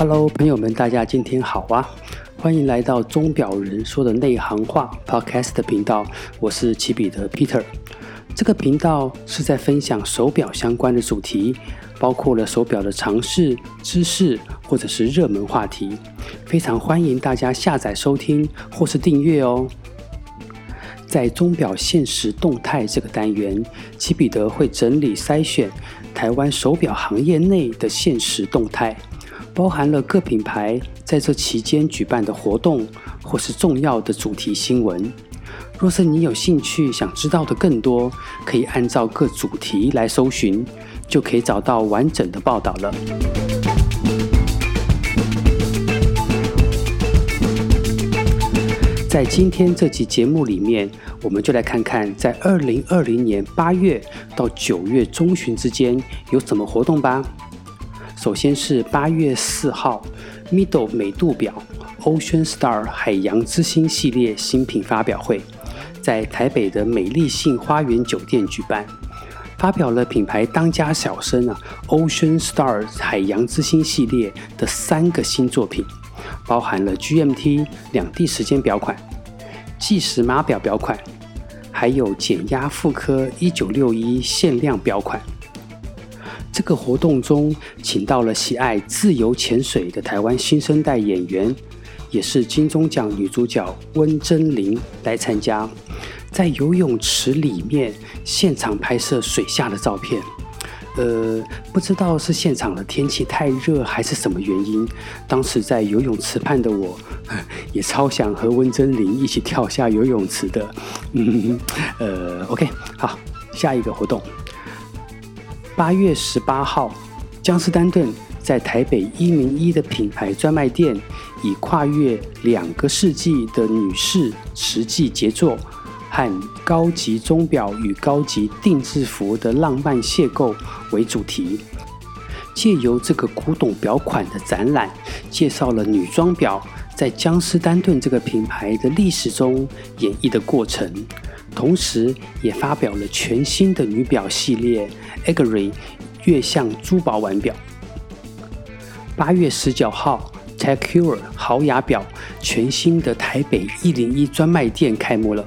Hello，朋友们，大家今天好啊！欢迎来到钟表人说的内行话 Podcast 频道，我是齐彼得 Peter。这个频道是在分享手表相关的主题，包括了手表的常识、知识或者是热门话题，非常欢迎大家下载收听或是订阅哦。在钟表限时动态这个单元，齐彼得会整理筛选台湾手表行业内的现实动态。包含了各品牌在这期间举办的活动，或是重要的主题新闻。若是你有兴趣想知道的更多，可以按照各主题来搜寻，就可以找到完整的报道了。在今天这期节目里面，我们就来看看在二零二零年八月到九月中旬之间有什么活动吧。首先是八月四号，Middle 美度表 Ocean Star 海洋之星系列新品发表会，在台北的美丽信花园酒店举办，发表了品牌当家小生啊 Ocean Star 海洋之星系列的三个新作品，包含了 GMT 两地时间表款、计时码表表款，还有减压复刻一九六一限量表款。这个活动中，请到了喜爱自由潜水的台湾新生代演员，也是金钟奖女主角温贞菱来参加，在游泳池里面现场拍摄水下的照片。呃，不知道是现场的天气太热，还是什么原因，当时在游泳池畔的我，也超想和温贞菱一起跳下游泳池的。嗯，呃，OK，好，下一个活动。八月十八号，江诗丹顿在台北一零一的品牌专卖店，以跨越两个世纪的女士实际杰作和高级钟表与高级定制服的浪漫邂逅为主题，借由这个古董表款的展览，介绍了女装表在江诗丹顿这个品牌的历史中演绎的过程。同时，也发表了全新的女表系列 eggry 月相珠宝腕表。八月十九号，TagHeuer 豪雅表全新的台北一零一专卖店开幕了，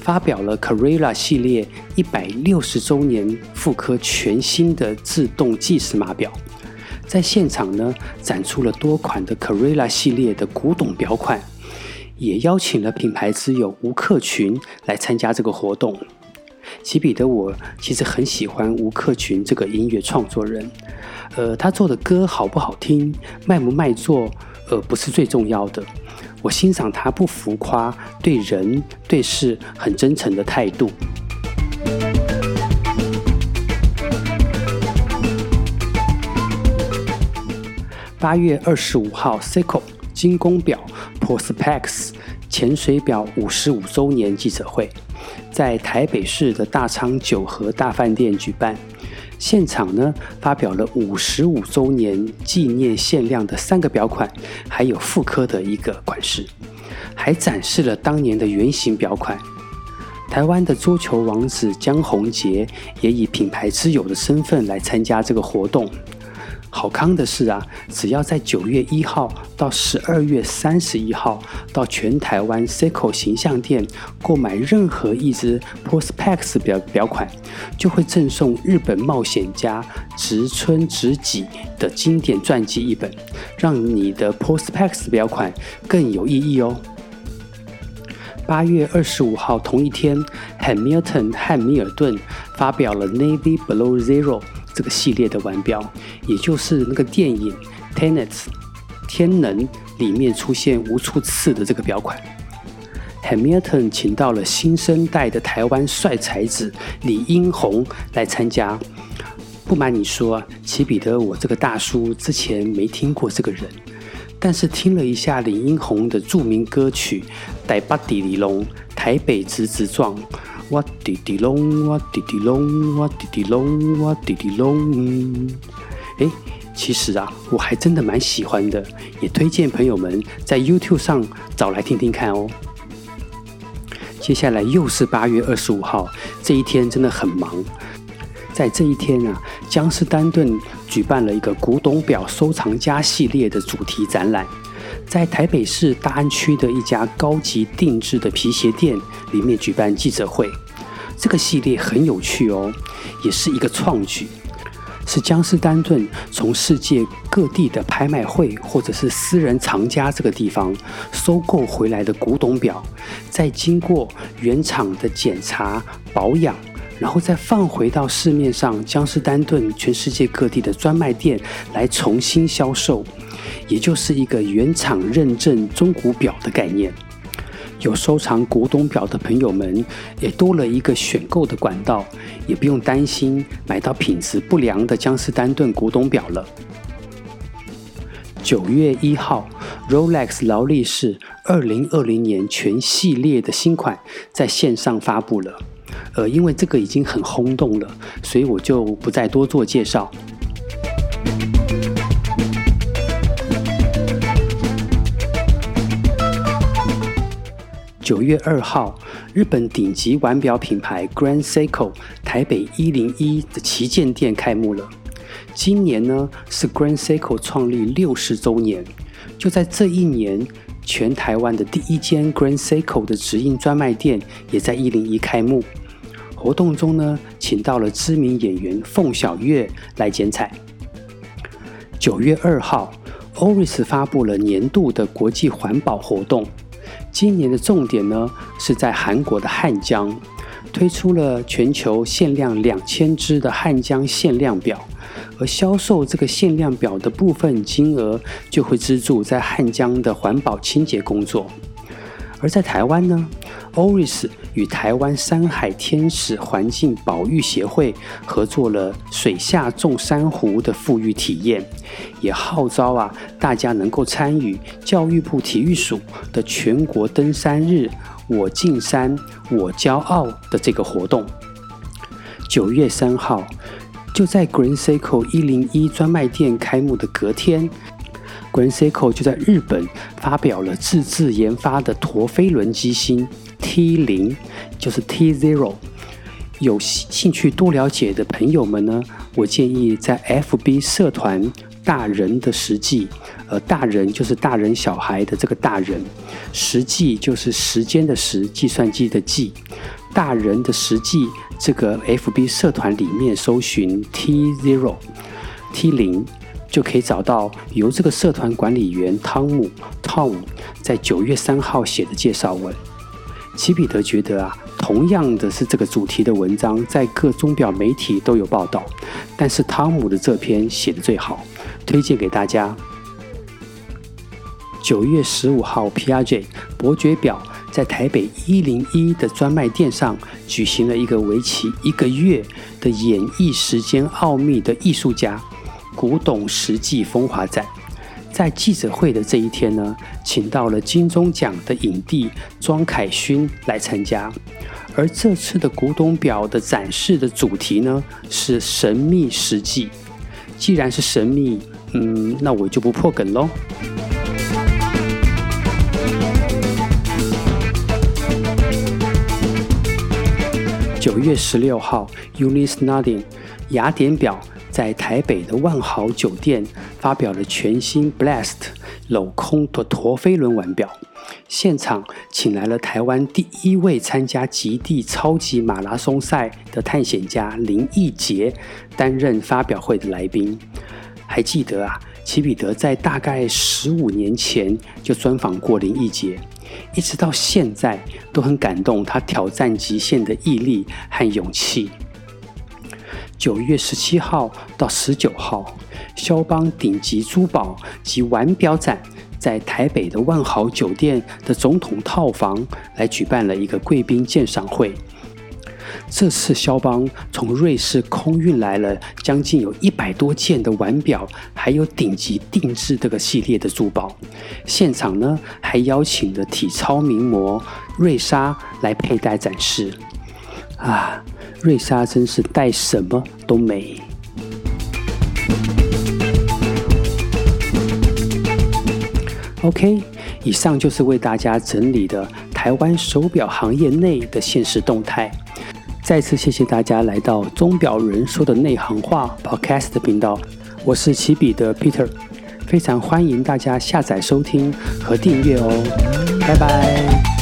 发表了 Carrera 系列一百六十周年复刻全新的自动计时码表。在现场呢，展出了多款的 Carrera 系列的古董表款。也邀请了品牌之友吴克群来参加这个活动。齐彼得，我其实很喜欢吴克群这个音乐创作人。呃，他做的歌好不好听，卖不卖座，呃，不是最重要的。我欣赏他不浮夸，对人对事很真诚的态度。八月二十五号，Seiko 精工表 Prospex 潜水表五十五周年记者会，在台北市的大昌九和大饭店举办。现场呢，发表了五十五周年纪念限量的三个表款，还有复刻的一个款式，还展示了当年的原型表款。台湾的桌球王子江宏杰也以品牌之友的身份来参加这个活动。好康的是啊，只要在九月一号到十二月三十一号到全台湾 Seiko 形象店购买任何一只 Prospex 表表款，就会赠送日本冒险家植村直己的经典传记一本，让你的 Prospex 表款更有意义哦。八月二十五号同一天，Hamilton 汉密尔顿发表了 Navy Below Zero。这个系列的腕表，也就是那个电影《Tenet》天能里面出现无数次的这个表款。Hamilton 请到了新生代的台湾帅才子李英宏来参加。不瞒你说，奇彼得，我这个大叔之前没听过这个人，但是听了一下李英宏的著名歌曲《台北滴滴龙》，台北直直撞。哇滴滴隆，哇滴滴隆，哇滴滴隆，哇滴滴隆。哎，其实啊，我还真的蛮喜欢的，也推荐朋友们在 YouTube 上找来听听看哦。接下来又是八月二十五号，这一天真的很忙。在这一天啊，江诗丹顿举办了一个古董表收藏家系列的主题展览，在台北市大安区的一家高级定制的皮鞋店里面举办记者会。这个系列很有趣哦，也是一个创举，是江诗丹顿从世界各地的拍卖会或者是私人藏家这个地方收购回来的古董表，再经过原厂的检查保养。然后再放回到市面上，江诗丹顿全世界各地的专卖店来重新销售，也就是一个原厂认证中古表的概念。有收藏古董表的朋友们也多了一个选购的管道，也不用担心买到品质不良的江诗丹顿古董表了。九月一号，Rolex 劳力士二零二零年全系列的新款在线上发布了。呃，因为这个已经很轰动了，所以我就不再多做介绍。九月二号，日本顶级腕表品牌 Grand Seiko 台北一零一的旗舰店开幕了。今年呢是 Grand Seiko 创立六十周年，就在这一年，全台湾的第一间 Grand Seiko 的直营专卖店也在一零一开幕。活动中呢，请到了知名演员凤小岳来剪彩。九月二号，Oris 发布了年度的国际环保活动。今年的重点呢，是在韩国的汉江，推出了全球限量两千只的汉江限量表，而销售这个限量表的部分金额，就会资助在汉江的环保清洁工作。而在台湾呢，Oris 与台湾山海天使环境保育协会合作了水下种珊瑚的复育体验，也号召啊大家能够参与教育部体育署的全国登山日“我进山，我骄傲”的这个活动。九月三号，就在 Grand Seiko 一零一专卖店开幕的隔天。Grand Seiko 就在日本发表了自制研发的陀飞轮机芯 T 零，就是 T Zero。有兴趣多了解的朋友们呢，我建议在 FB 社团“大人的实际”，呃，大人就是大人小孩的这个大人，实际就是时间的时，计算机的计，大人的实际这个 FB 社团里面搜寻 T Zero T 零。就可以找到由这个社团管理员汤姆 Tom 在九月三号写的介绍文。齐彼得觉得啊，同样的是这个主题的文章，在各钟表媒体都有报道，但是汤姆的这篇写得最好，推荐给大家。九月十五号，PRJ 伯爵表在台北一零一的专卖店上举行了一个为期一个月的演绎时间奥秘的艺术家。古董实际风华展，在记者会的这一天呢，请到了金钟奖的影帝庄凯勋来参加。而这次的古董表的展示的主题呢，是神秘实际。既然是神秘，嗯，那我就不破梗喽。九月十六号，Unis Nadin，雅典表。在台北的万豪酒店发表了全新 Blast 镂空的陀飞轮腕表，现场请来了台湾第一位参加极地超级马拉松赛的探险家林义杰担任发表会的来宾。还记得啊，齐彼得在大概十五年前就专访过林义杰，一直到现在都很感动他挑战极限的毅力和勇气。九月十七号到十九号，萧邦顶级珠宝及腕表展在台北的万豪酒店的总统套房来举办了一个贵宾鉴赏会。这次萧邦从瑞士空运来了将近有一百多件的腕表，还有顶级定制这个系列的珠宝。现场呢还邀请了体操名模瑞莎来佩戴展示。啊！瑞莎真是戴什么都美。OK，以上就是为大家整理的台湾手表行业内的现实动态。再次谢谢大家来到《钟表人说的内行话》Podcast 频道。我是起笔的 Peter，非常欢迎大家下载收听和订阅哦，拜拜。